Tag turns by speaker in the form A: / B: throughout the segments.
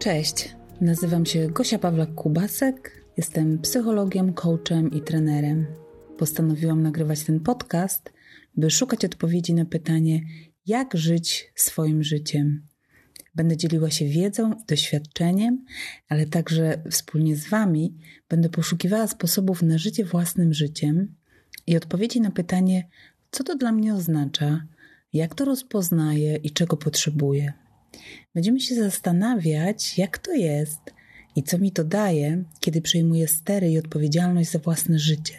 A: Cześć, nazywam się Gosia Pawlak-Kubasek, jestem psychologiem, coachem i trenerem. Postanowiłam nagrywać ten podcast, by szukać odpowiedzi na pytanie, jak żyć swoim życiem. Będę dzieliła się wiedzą i doświadczeniem, ale także wspólnie z Wami będę poszukiwała sposobów na życie własnym życiem i odpowiedzi na pytanie, co to dla mnie oznacza, jak to rozpoznaję i czego potrzebuję. Będziemy się zastanawiać, jak to jest i co mi to daje, kiedy przejmuję stery i odpowiedzialność za własne życie.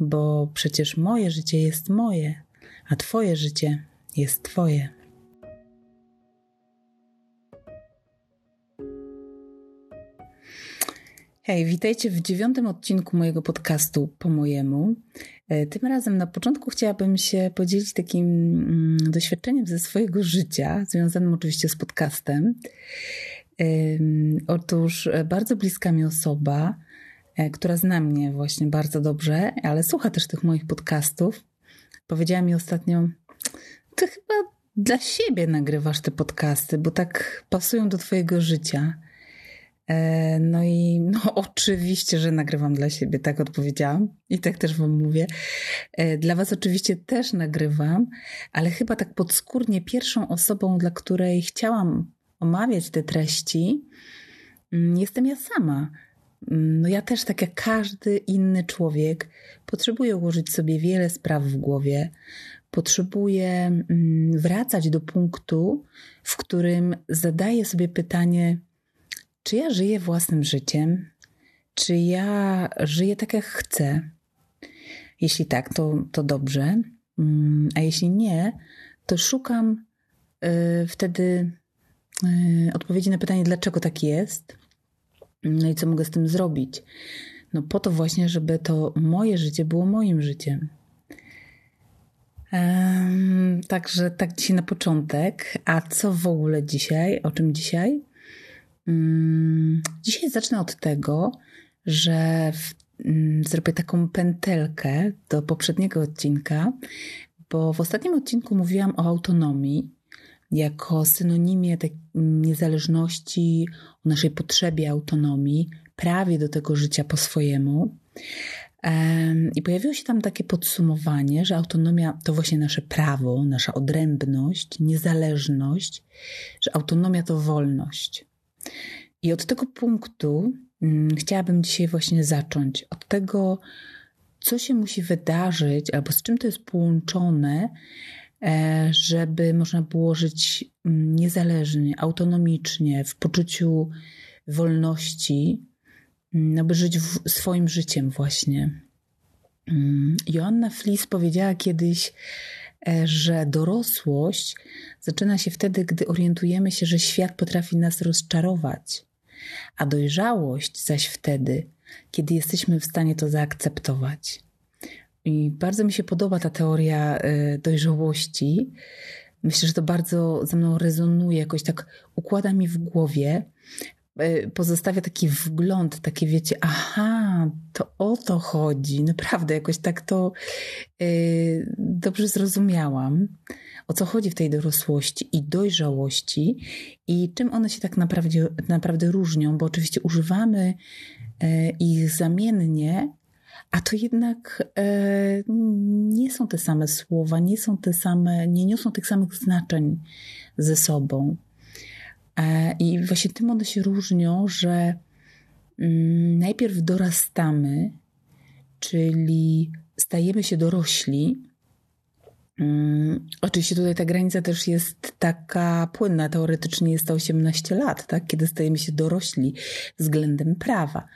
A: Bo przecież moje życie jest moje, a Twoje życie jest Twoje. Hej, witajcie w dziewiątym odcinku mojego podcastu po mojemu. E, tym razem na początku chciałabym się podzielić takim mm, doświadczeniem ze swojego życia, związanym oczywiście z podcastem. Otóż e, bardzo bliska mi osoba, e, która zna mnie właśnie bardzo dobrze, ale słucha też tych moich podcastów, powiedziała mi ostatnio: Ty chyba dla siebie nagrywasz te podcasty, bo tak pasują do Twojego życia. E, no i no, oczywiście, że nagrywam dla siebie, tak odpowiedziałam i tak też Wam mówię. E, dla Was oczywiście też nagrywam, ale chyba tak podskórnie pierwszą osobą, dla której chciałam omawiać te treści, mm, jestem ja sama. Mm, no ja też, tak jak każdy inny człowiek, potrzebuję ułożyć sobie wiele spraw w głowie. Potrzebuję mm, wracać do punktu, w którym zadaję sobie pytanie, czy ja żyję własnym życiem? Czy ja żyję tak, jak chcę? Jeśli tak, to, to dobrze. Mm, a jeśli nie, to szukam y, wtedy y, odpowiedzi na pytanie, dlaczego tak jest. No i co mogę z tym zrobić? No po to właśnie, żeby to moje życie było moim życiem. Także tak dzisiaj na początek. A co w ogóle dzisiaj? O czym dzisiaj? Mm, dzisiaj zacznę od tego, że w, mm, zrobię taką pętelkę do poprzedniego odcinka, bo w ostatnim odcinku mówiłam o autonomii jako synonimie tej niezależności, o naszej potrzebie autonomii, prawie do tego życia po swojemu. I pojawiło się tam takie podsumowanie, że autonomia to właśnie nasze prawo, nasza odrębność, niezależność, że autonomia to wolność. I od tego punktu hmm, chciałabym dzisiaj właśnie zacząć. Od tego, co się musi wydarzyć, albo z czym to jest połączone, e, żeby można było żyć mm, niezależnie, autonomicznie, w poczuciu wolności, mm, aby żyć swoim życiem właśnie. Mm, Joanna Flis powiedziała kiedyś, że dorosłość zaczyna się wtedy, gdy orientujemy się, że świat potrafi nas rozczarować, a dojrzałość zaś wtedy, kiedy jesteśmy w stanie to zaakceptować. I bardzo mi się podoba ta teoria e, dojrzałości. Myślę, że to bardzo ze mną rezonuje, jakoś tak układa mi w głowie, pozostawia taki wgląd, takie wiecie, aha, to o to chodzi. Naprawdę jakoś tak to yy, dobrze zrozumiałam, o co chodzi w tej dorosłości i dojrzałości i czym one się tak naprawdę, naprawdę różnią, bo oczywiście używamy yy, ich zamiennie, a to jednak nie są te same słowa, nie są te same, nie niosą tych samych znaczeń ze sobą. E, I właśnie tym one się różnią, że mm, najpierw dorastamy, czyli stajemy się dorośli. Mm, oczywiście tutaj ta granica też jest taka płynna, teoretycznie jest to 18 lat, tak? kiedy stajemy się dorośli względem prawa.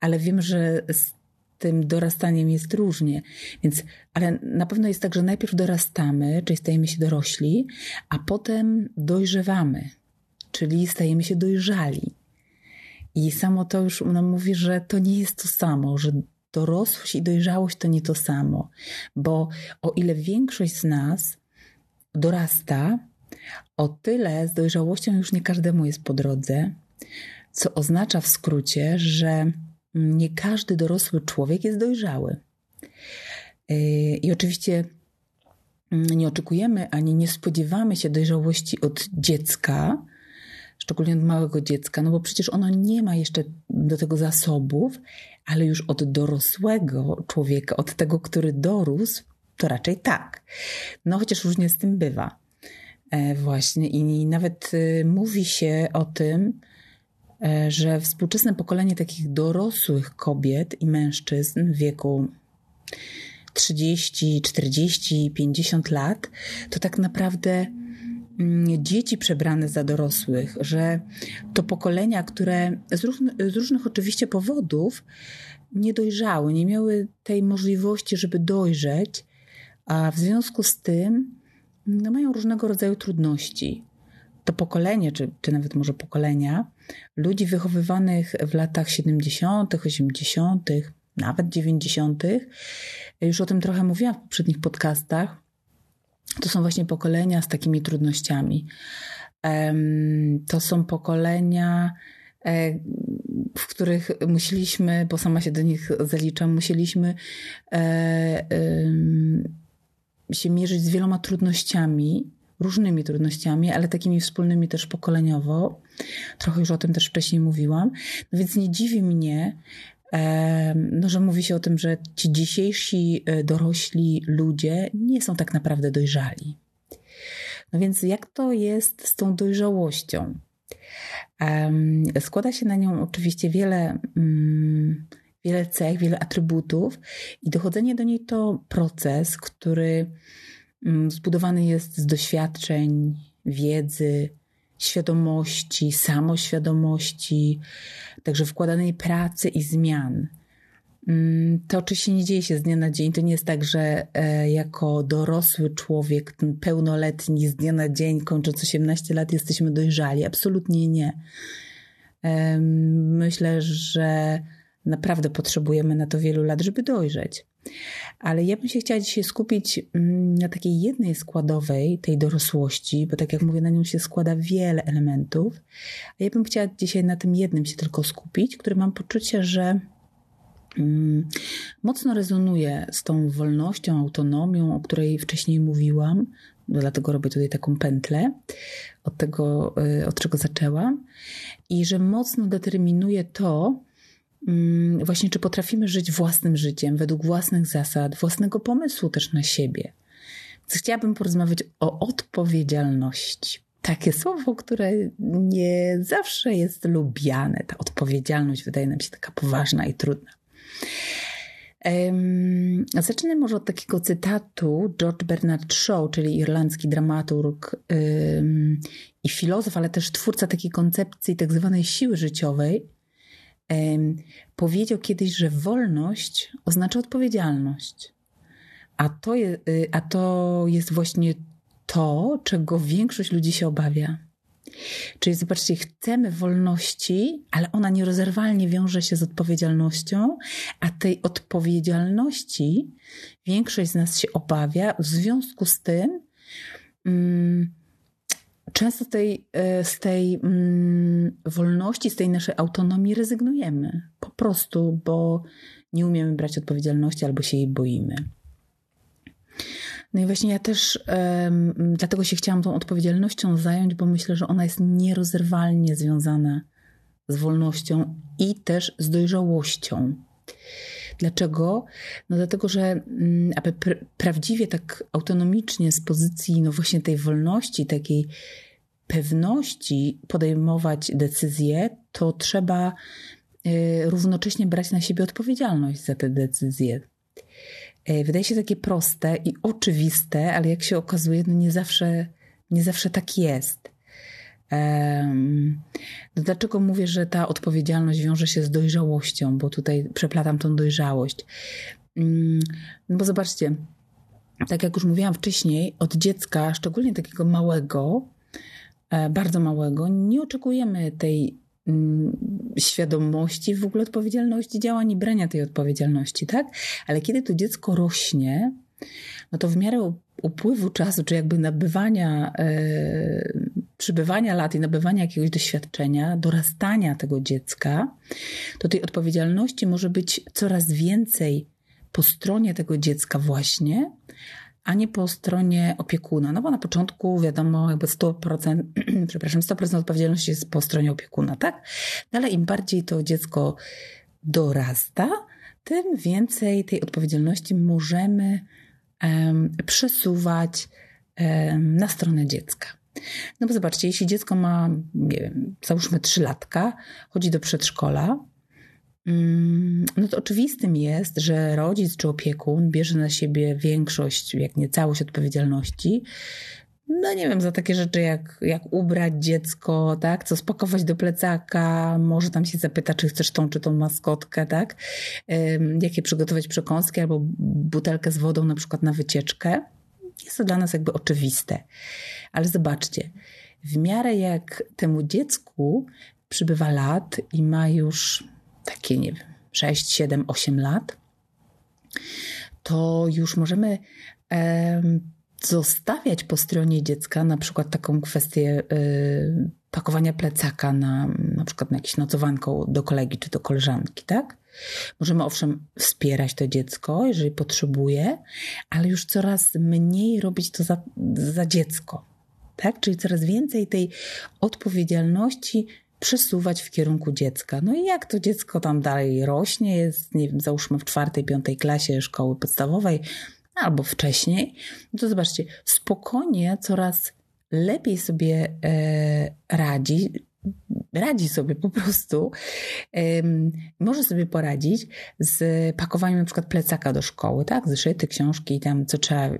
A: Ale wiem, że z tym dorastaniem jest różnie. Więc, ale na pewno jest tak, że najpierw dorastamy, czyli stajemy się dorośli, a potem dojrzewamy czyli stajemy się dojrzali. I samo to już nam mówi, że to nie jest to samo, że dorosłość i dojrzałość to nie to samo, bo o ile większość z nas dorasta, o tyle z dojrzałością już nie każdemu jest po drodze, co oznacza w skrócie, że nie każdy dorosły człowiek jest dojrzały. I oczywiście nie oczekujemy ani nie spodziewamy się dojrzałości od dziecka, szczególnie od małego dziecka, no bo przecież ono nie ma jeszcze do tego zasobów, ale już od dorosłego człowieka, od tego, który dorósł, to raczej tak. No chociaż różnie z tym bywa. E, właśnie i nawet y, mówi się o tym, e, że współczesne pokolenie takich dorosłych kobiet i mężczyzn w wieku 30, 40, 50 lat, to tak naprawdę dzieci przebrane za dorosłych, że to pokolenia, które z, z różnych oczywiście powodów nie dojrzały, nie miały tej możliwości, żeby dojrzeć, a w związku z tym no, mają różnego rodzaju trudności. To pokolenie, czy, czy nawet może pokolenia ludzi wychowywanych w latach 70., 80., nawet 90., już o tym trochę mówiłam w poprzednich podcastach, to są właśnie pokolenia z takimi trudnościami. To są pokolenia, e, w których musieliśmy, bo sama się do nich zaliczam, musieliśmy e, się mierzyć z wieloma trudnościami, różnymi trudnościami, ale takimi wspólnymi też pokoleniowo. Trochę już o tym też wcześniej mówiłam. No więc nie dziwi mnie, no, że mówi się o tym, że ci dzisiejsi e, dorośli ludzie nie są tak naprawdę dojrzali. No więc jak to jest z tą dojrzałością? Składa się na nią oczywiście wiele, mm, wiele cech, wiele atrybutów, i dochodzenie do niej to proces, który mm, zbudowany jest z doświadczeń, wiedzy, świadomości, samoświadomości, także wkładanej pracy i zmian. Mm, to oczywiście nie dzieje się z dnia na dzień. To nie jest tak, że e, jako dorosły człowiek, pełnoletni, z dnia na dzień, kończąc 18 lat, jesteśmy dojrzali. Absolutnie nie. Myślę, że naprawdę potrzebujemy na to wielu lat, żeby dojrzeć. Ale ja bym się chciała dzisiaj skupić mm, na takiej jednej składowej tej dorosłości, bo tak jak mówię, na nią się składa wiele elementów. A ja bym chciała dzisiaj na tym jednym się tylko skupić, który mam poczucie, że mm, mocno rezonuje z tą wolnością, autonomią, o której wcześniej mówiłam. Dlatego robię tutaj taką pętlę od tego, y, od czego zaczęłam. I że mocno determinuje to, właśnie czy potrafimy żyć własnym życiem, według własnych zasad, własnego pomysłu też na siebie. Chciałabym porozmawiać o odpowiedzialności. Takie słowo, które nie zawsze jest lubiane. Ta odpowiedzialność wydaje nam się taka poważna i trudna. Zacznę może od takiego cytatu George Bernard Shaw, czyli irlandzki dramaturg i filozof, ale też twórca takiej koncepcji tak zwanej siły życiowej, powiedział kiedyś, że wolność oznacza odpowiedzialność. A to, je, y, a to jest właśnie to, czego większość ludzi się obawia. Czyli zobaczcie, chcemy wolności, ale ona nierozerwalnie wiąże się z odpowiedzialnością, a tej odpowiedzialności większość z nas się obawia. W związku z tym, mm, często z tej, e, z tej mm, wolności, z tej naszej autonomii rezygnujemy. Po prostu, bo nie umiemy brać odpowiedzialności albo się jej boimy. No i właśnie ja też dlatego się chciałam tą odpowiedzialnością zająć, bo myślę, że ona jest nierozerwalnie związana z wolnością i też z dojrzałością. Dlaczego? No dlatego, że mm, aby pr prawdziwie tak autonomicznie z pozycji no właśnie tej wolności, takiej pewności podejmować decyzje, to trzeba y, równocześnie brać na siebie odpowiedzialność za te decyzje. Y, wydaje się takie proste i oczywiste, ale jak się okazuje, no nie zawsze, nie zawsze tak jest. No dlaczego mówię, że ta odpowiedzialność wiąże się z dojrzałością, bo tutaj przeplatam tą dojrzałość? Mm, no bo zobaczcie, tak jak już mówiłam wcześniej, od dziecka, szczególnie takiego małego, e, bardzo małego, nie oczekujemy tej mm, świadomości, w ogóle odpowiedzialności działań i brania tej odpowiedzialności, tak? Ale kiedy to dziecko rośnie, no to w miarę upływu czasu, czy jakby nabywania, e, przybywania lat i nabywania jakiegoś doświadczenia, dorastania tego dziecka, to tej odpowiedzialności może być coraz więcej po stronie tego dziecka właśnie, a nie po stronie opiekuna. No bo na początku wiadomo, jakby 100%, przepraszam, 100% odpowiedzialności jest po stronie opiekuna, tak? No ale im bardziej to dziecko dorasta, tym więcej tej odpowiedzialności możemy przesuwać na stronę dziecka. No bo zobaczcie, jeśli dziecko ma, nie wiem, załóżmy 3 latka, chodzi do przedszkola, mm, no to oczywistym jest, że rodzic czy opiekun bierze na siebie większość, jak nie całość odpowiedzialności. No nie wiem, za takie rzeczy jak, jak ubrać dziecko, tak, co spakować do plecaka, może tam się zapyta, czy chcesz tą czy tą maskotkę, tak, jakie przygotować przekąski albo butelkę z wodą na przykład na wycieczkę. Jest to dla nas jakby oczywiste. Ale zobaczcie, w miarę jak temu dziecku przybywa lat i ma już takie, nie wiem, 6, 7, 8 lat, to już możemy zostawiać po stronie dziecka na przykład taką kwestię e, pakowania plecaka na na przykład na jakieś nocowanko do kolegi czy do koleżanki, tak? Możemy owszem wspierać to dziecko, jeżeli potrzebuje, ale już coraz mniej robić to za, za dziecko. Tak? Czyli coraz więcej tej odpowiedzialności przesuwać w kierunku dziecka. No i jak to dziecko tam dalej rośnie, jest, nie wiem, załóżmy w czwartej, piątej klasie szkoły podstawowej albo wcześniej, no to zobaczcie, spokojnie coraz lepiej sobie e, radzi, radzi sobie po prostu, może sobie poradzić z pakowaniem na przykład plecaka do szkoły, tak? Zeszyty, książki, tam co trzeba,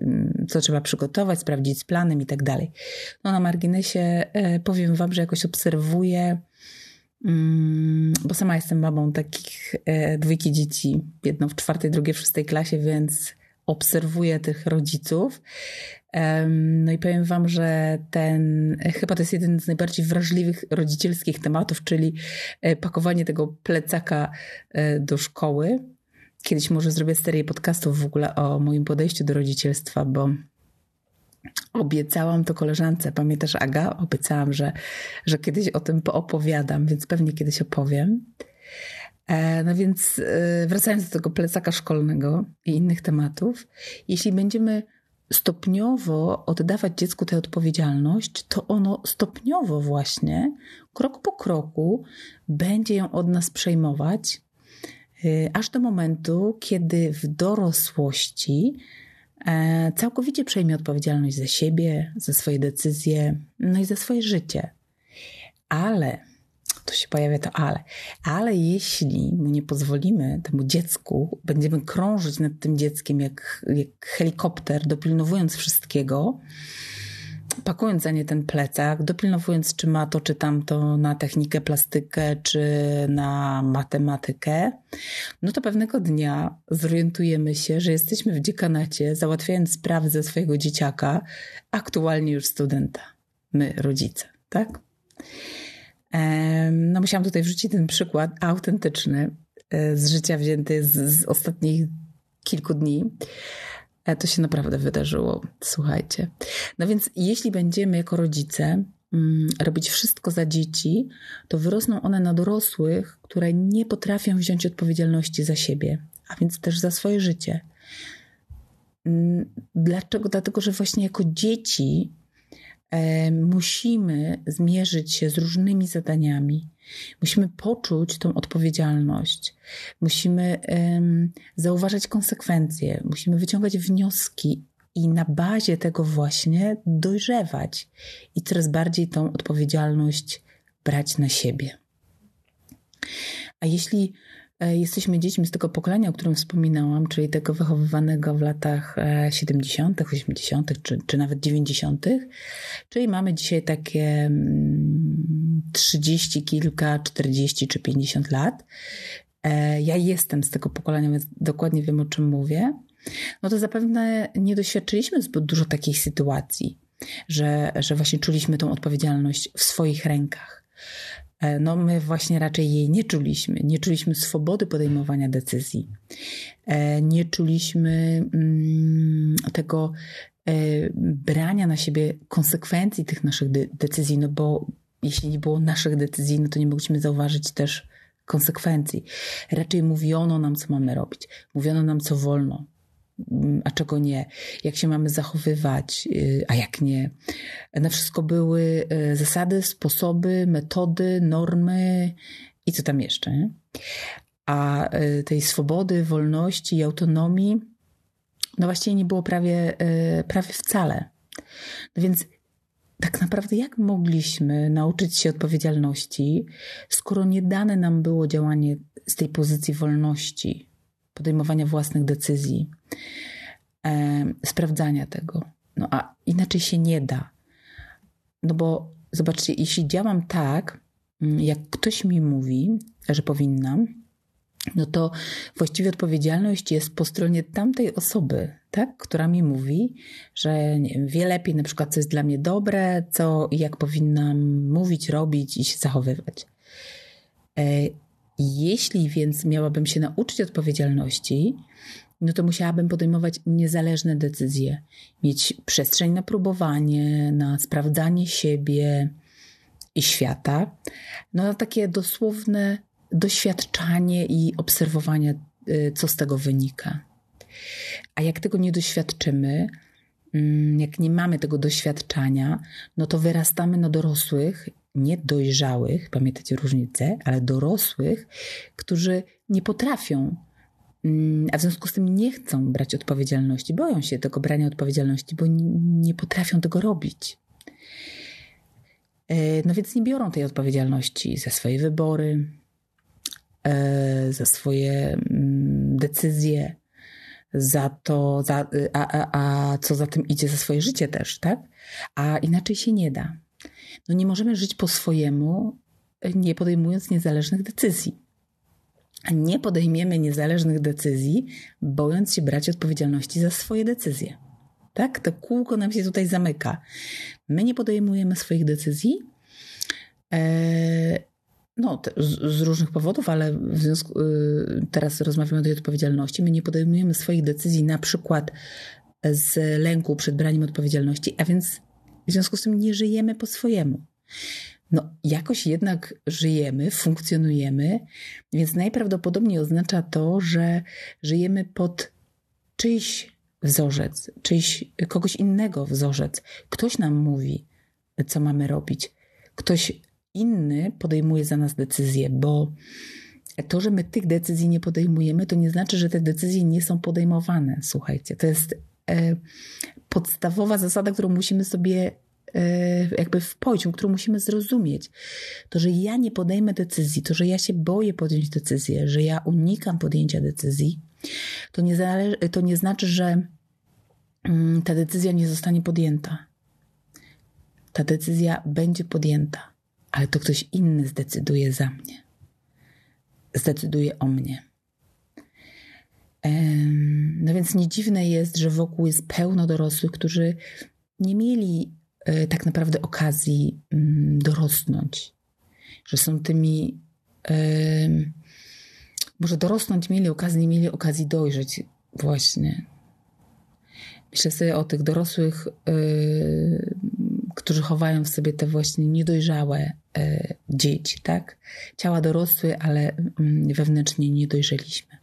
A: co trzeba przygotować, sprawdzić z planem i tak dalej. No na marginesie e, powiem wam, że jakoś obserwuję mm, bo sama jestem babą takich e, dwójki dzieci, jedno w czwartej, drugie w szóstej klasie, więc obserwuję tych rodziców. No i powiem Wam, że ten chyba to jest jeden z najbardziej wrażliwych rodzicielskich tematów, czyli e, pakowanie tego plecaka e, do szkoły. Kiedyś może zrobię serię podcastów w ogóle o moim podejściu do rodzicielstwa, bo obiecałam to koleżance. Pamiętasz, Aga? Obiecałam, że, że kiedyś o tym poopowiadam, więc pewnie kiedyś opowiem. E, no więc wracając do tego plecaka szkolnego i innych tematów, jeśli będziemy stopniowo oddawać dziecku tę odpowiedzialność, to ono stopniowo właśnie, krok po kroku, będzie ją od nas przejmować, y, aż do momentu, kiedy w dorosłości e, całkowicie przejmie odpowiedzialność za siebie, za swoje decyzje, no i za swoje życie. Ale to się pojawia to ale. Ale jeśli mu nie pozwolimy temu dziecku, będziemy krążyć nad tym dzieckiem jak, jak helikopter, dopilnowując wszystkiego, pakując za nie ten plecak, dopilnowując, czy ma to, czy tamto na technikę, plastykę, czy na matematykę, no to pewnego dnia zorientujemy się, że jesteśmy w dziekanacie, załatwiając sprawy ze swojego dzieciaka, aktualnie już studenta. My, rodzice, tak? No musiałam tutaj wrzucić ten przykład autentyczny e, z życia wzięty z, z ostatnich kilku dni. E, to się naprawdę wydarzyło, słuchajcie. No więc jeśli będziemy jako rodzice mm, robić wszystko za dzieci, to wyrosną one na dorosłych, które nie potrafią wziąć odpowiedzialności za siebie, a więc też za swoje życie. Mm, dlaczego? Dlatego, że właśnie jako dzieci musimy zmierzyć się z różnymi zadaniami. Musimy poczuć tą odpowiedzialność. Musimy zauważać konsekwencje. Musimy wyciągać wnioski i na bazie tego właśnie dojrzewać i coraz bardziej tą odpowiedzialność brać na siebie. A jeśli jesteśmy dziećmi z tego pokolenia, o którym wspominałam, czyli tego wychowywanego w latach 70., e, 80., czy, czy nawet 90., czyli mamy dzisiaj takie 30 mm, kilka, 40 czy 50 lat. E, ja jestem z tego pokolenia, więc dokładnie wiem, o czym mówię. No to zapewne nie doświadczyliśmy zbyt dużo takich sytuacji, że, że właśnie czuliśmy tą odpowiedzialność w swoich rękach. E, no my właśnie raczej jej nie czuliśmy. Nie czuliśmy swobody podejmowania decyzji. E, nie czuliśmy mm, tego e, brania na siebie konsekwencji tych naszych decyzji, no bo jeśli nie było naszych decyzji, no to nie mogliśmy zauważyć też konsekwencji. Raczej mówiono nam, co mamy robić. Mówiono nam, co wolno. A czego nie, jak się mamy zachowywać, y, a jak nie. Na wszystko były y, zasady, sposoby, metody, normy i co tam jeszcze. A y, tej swobody, wolności i autonomii, no właściwie nie było prawie, prawie wcale. No więc tak naprawdę jak mogliśmy nauczyć się odpowiedzialności, skoro nie dane nam było działanie z tej pozycji wolności, podejmowania własnych decyzji, e, sprawdzania tego. No a inaczej się nie da. No bo zobaczcie, jeśli działam tak, mm, jak ktoś mi mówi, że powinnam, no to właściwie odpowiedzialność jest po stronie tamtej osoby, tak, która mi mówi, że nie wiem, wie lepiej na przykład, co jest dla mnie dobre, co jak powinnam mówić, robić i się zachowywać. Jeśli więc miałabym się nauczyć odpowiedzialności, no to musiałabym podejmować niezależne decyzje, mieć przestrzeń na próbowanie, na sprawdzanie siebie i świata, no na takie dosłowne doświadczanie i obserwowanie, y, co z tego wynika. A jak tego nie doświadczymy, mm, jak nie mamy tego doświadczania, no to wyrastamy na dorosłych nie dojrzałych, pamiętacie różnicę, ale dorosłych, którzy nie potrafią, mm, a w związku z tym nie chcą brać odpowiedzialności, boją się tego brania odpowiedzialności, bo nie potrafią tego robić. E, no więc nie biorą tej odpowiedzialności za swoje wybory, e, za swoje mm, decyzje, za to, za, a, a, a co za tym idzie, za swoje życie też, tak? A inaczej się nie da. No nie możemy żyć po swojemu, nie podejmując niezależnych decyzji. A nie podejmiemy niezależnych decyzji, bojąc się brać odpowiedzialności za swoje decyzje. Tak? To kółko nam się tutaj zamyka. My nie podejmujemy swoich decyzji. E, no, z, różnych powodów, ale związku, y, teraz rozmawiamy o tej odpowiedzialności. My nie podejmujemy swoich decyzji na przykład z lęku przed braniem odpowiedzialności, a więc w związku z tym nie żyjemy po swojemu. No, jakoś jednak żyjemy, funkcjonujemy, więc najprawdopodobniej oznacza to, że żyjemy pod czyjś wzorzec, czyjś, kogoś innego wzorzec. Ktoś nam mówi, co mamy robić. Ktoś inny podejmuje za nas decyzje, bo to, że my tych decyzji nie podejmujemy, to nie znaczy, że te decyzje nie są podejmowane. Słuchajcie, to jest E, podstawowa zasada, którą musimy sobie e, jakby wpoić, którą musimy zrozumieć. To, że ja nie podejmę decyzji, to, że ja się boję podjąć decyzję, że ja unikam podjęcia decyzji, to nie, zależy, to nie znaczy, że mm, ta decyzja nie zostanie podjęta. Ta decyzja będzie podjęta, ale to ktoś inny zdecyduje za mnie. Zdecyduje o mnie. No więc nie dziwne jest, że wokół jest pełno dorosłych, którzy nie mieli e, tak naprawdę okazji mm, dorosnąć, że są tymi. Może dorosnąć mieli okazję, nie mieli okazji dojrzeć, właśnie. Myślę sobie o tych dorosłych, e, którzy chowają w sobie te właśnie niedojrzałe e, dzieci, tak? Ciała dorosłe, ale mm, wewnętrznie nie dojrzeliśmy.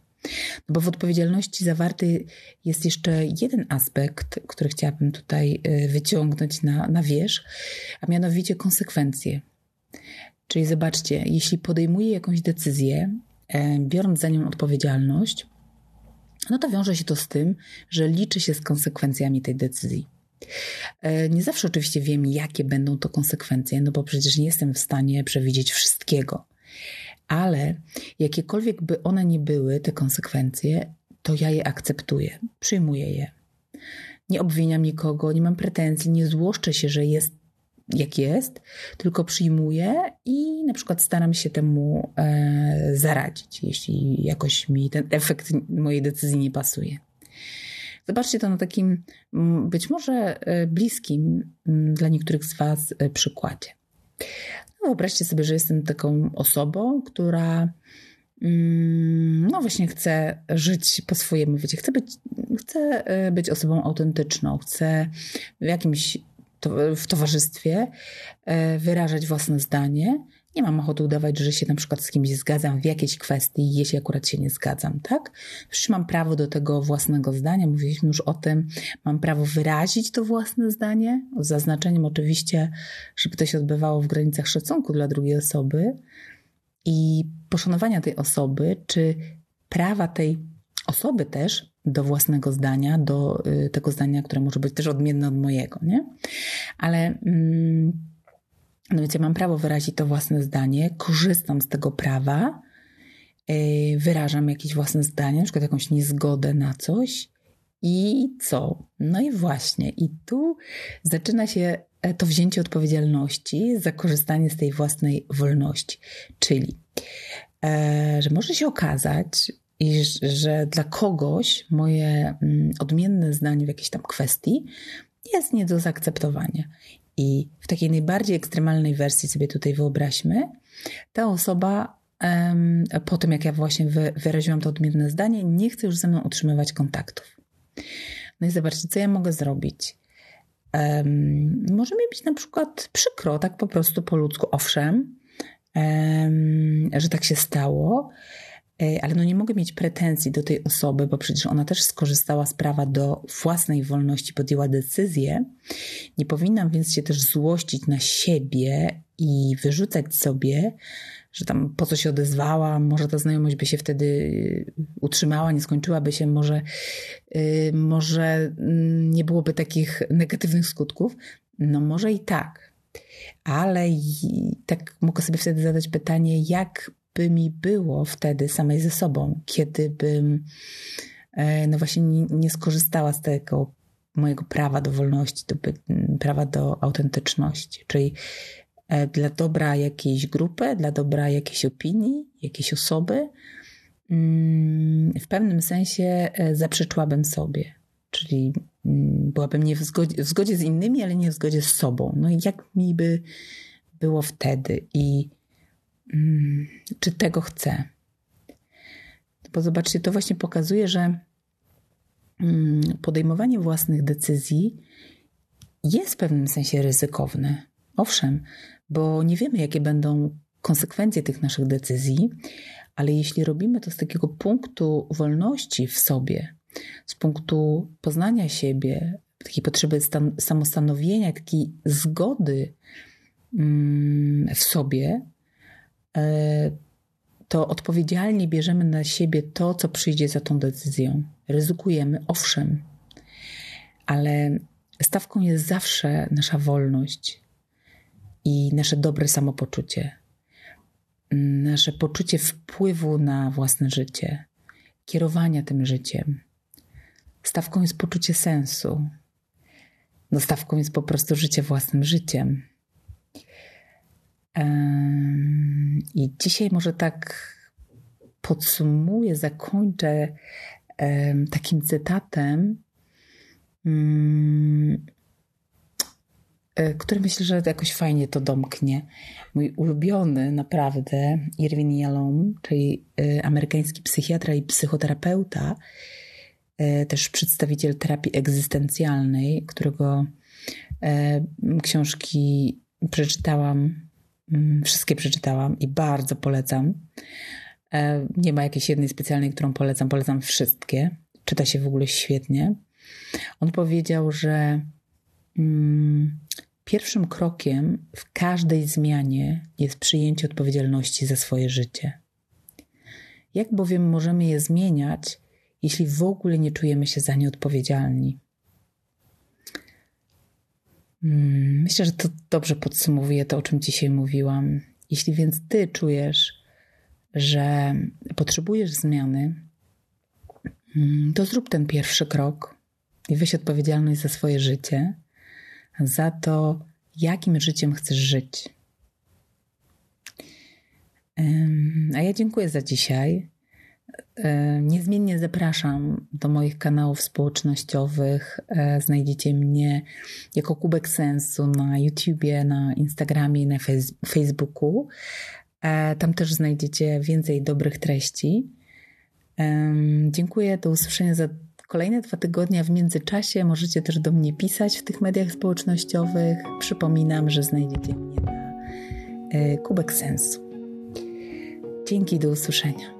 A: No bo w odpowiedzialności zawarty jest jeszcze jeden aspekt, który chciałabym tutaj y, wyciągnąć na, na wierzch, a mianowicie konsekwencje. Czyli zobaczcie, jeśli podejmuję jakąś decyzję, e, biorąc za nią odpowiedzialność, no to wiąże się to z tym, że liczy się z konsekwencjami tej decyzji. E, nie zawsze oczywiście wiem, jakie będą to konsekwencje, no bo przecież nie jestem w stanie przewidzieć wszystkiego ale jakiekolwiek by one nie były, te konsekwencje, to ja je akceptuję, przyjmuję je. Nie obwiniam nikogo, nie mam pretensji, nie złoszczę się, że jest jak jest, tylko przyjmuję i na przykład staram się temu e, zaradzić, jeśli jakoś mi ten efekt mojej decyzji nie pasuje. Zobaczcie to na takim być może e, bliskim dla niektórych z Was e, przykładzie. No, wyobraźcie sobie, że jestem taką osobą, która mm, no właśnie chce żyć po swojemu, wiecie, chcę być, chcę e, być osobą autentyczną, chcę w jakimś w towarzystwie e, wyrażać własne zdanie, Nie mam ochoty udawać, że się na przykład z kimś zgadzam w jakiejś kwestii, jeśli akurat się nie zgadzam, tak? Przecież mam prawo do tego własnego zdania, mówiliśmy już o tym, mam prawo wyrazić to własne zdanie, z zaznaczeniem oczywiście, żeby to się odbywało w granicach szacunku dla drugiej osoby i poszanowania tej osoby, czy prawa tej osoby też do własnego zdania, do y, tego zdania, które może być też odmienne od mojego, nie? Ale mm, no więc ja mam prawo wyrazić to własne zdanie, korzystam z tego prawa, y, wyrażam jakieś własne zdanie, na przykład jakąś niezgodę na coś i co? No i właśnie, i tu zaczyna się e, to wzięcie odpowiedzialności za korzystanie z tej własnej wolności. Czyli, e, że może się okazać, i że dla kogoś moje mm, odmienne zdanie w jakiejś tam kwestii jest nie do zaakceptowania. I w takiej najbardziej ekstremalnej wersji sobie tutaj wyobraźmy, ta osoba po tym, jak ja właśnie wyraziłam to odmienne zdanie, nie chce już ze mną utrzymywać kontaktów. No i zobaczcie, co ja mogę zrobić. Um, może mi być na przykład przykro, tak po prostu po ludzku, owszem, um, że tak się stało, ale no nie mogę mieć pretensji do tej osoby, bo przecież ona też skorzystała z prawa do własnej wolności, podjęła decyzję. Nie powinnam więc się też złościć na siebie i wyrzucać sobie, że tam po co się odezwała, może ta znajomość by się wtedy utrzymała, nie skończyłaby się, może, yy, może mm, nie byłoby takich negatywnych skutków. No może i tak. Ale tak mogę sobie wtedy zadać pytanie, jak by mi było wtedy samej ze sobą, kiedy bym e, no właśnie nie, skorzystała z tego mojego prawa do wolności, do, prawa do autentyczności, czyli e, dla dobra jakiejś grupy, dla dobra jakiejś opinii, jakiejś osoby, mm, w pewnym sensie e, zaprzeczyłabym sobie. Czyli byłabym nie w zgodzie, w zgodzie z innymi, ale nie w zgodzie z sobą. No i jak mi by było wtedy? I czy tego chcę. Bo zobaczcie, to właśnie pokazuje, że mm, podejmowanie własnych decyzji jest w pewnym sensie ryzykowne. Owszem, bo nie wiemy, jakie będą konsekwencje tych naszych decyzji, ale jeśli robimy to z takiego punktu wolności w sobie, z punktu poznania siebie, takiej potrzeby stan- samostanowienia, takiej zgody mm, w sobie, to odpowiedzialnie bierzemy na siebie to, co przyjdzie za tą decyzją. Ryzykujemy, owszem, ale stawką jest zawsze nasza wolność i nasze dobre samopoczucie, nasze poczucie wpływu na własne życie, kierowania tym życiem. Stawką jest poczucie sensu. No, stawką jest po prostu życie własnym życiem. I dzisiaj może tak podsumuję, zakończę takim cytatem, mm, e, który myślę, że jakoś fajnie to domknie. Mój ulubiony naprawdę Irwin Yalom, czyli e, amerykański psychiatra i psychoterapeuta, e, też przedstawiciel terapii egzystencjalnej, którego książki przeczytałam wszystkie przeczytałam i bardzo polecam. E, nie ma jakiejś jednej specjalnej, którą polecam. Polecam wszystkie. Czyta się w ogóle świetnie. On powiedział, że mm, pierwszym krokiem w każdej zmianie jest przyjęcie odpowiedzialności za swoje życie. Jak bowiem możemy je zmieniać, jeśli w ogóle nie czujemy się za nie odpowiedzialni? Mm, myślę, że to dobrze podsumowuje to, o czym dzisiaj mówiłam. Jeśli więc ty czujesz, że potrzebujesz zmiany, mm, to zrób ten pierwszy krok i weź odpowiedzialność za swoje życie, za to, jakim życiem chcesz żyć. A ja dziękuję za dzisiaj. E, niezmiennie zapraszam do moich kanałów społecznościowych. E, znajdziecie mnie jako Kubek Sensu na YouTubie, na Instagramie, na Facebooku. E, tam też znajdziecie więcej dobrych treści. Dziękuję, do usłyszenia za kolejne dwa tygodnie. W międzyczasie możecie też do mnie pisać w tych mediach społecznościowych. Przypominam, że znajdziecie mnie na Kubek Sensu. Dzięki, do usłyszenia.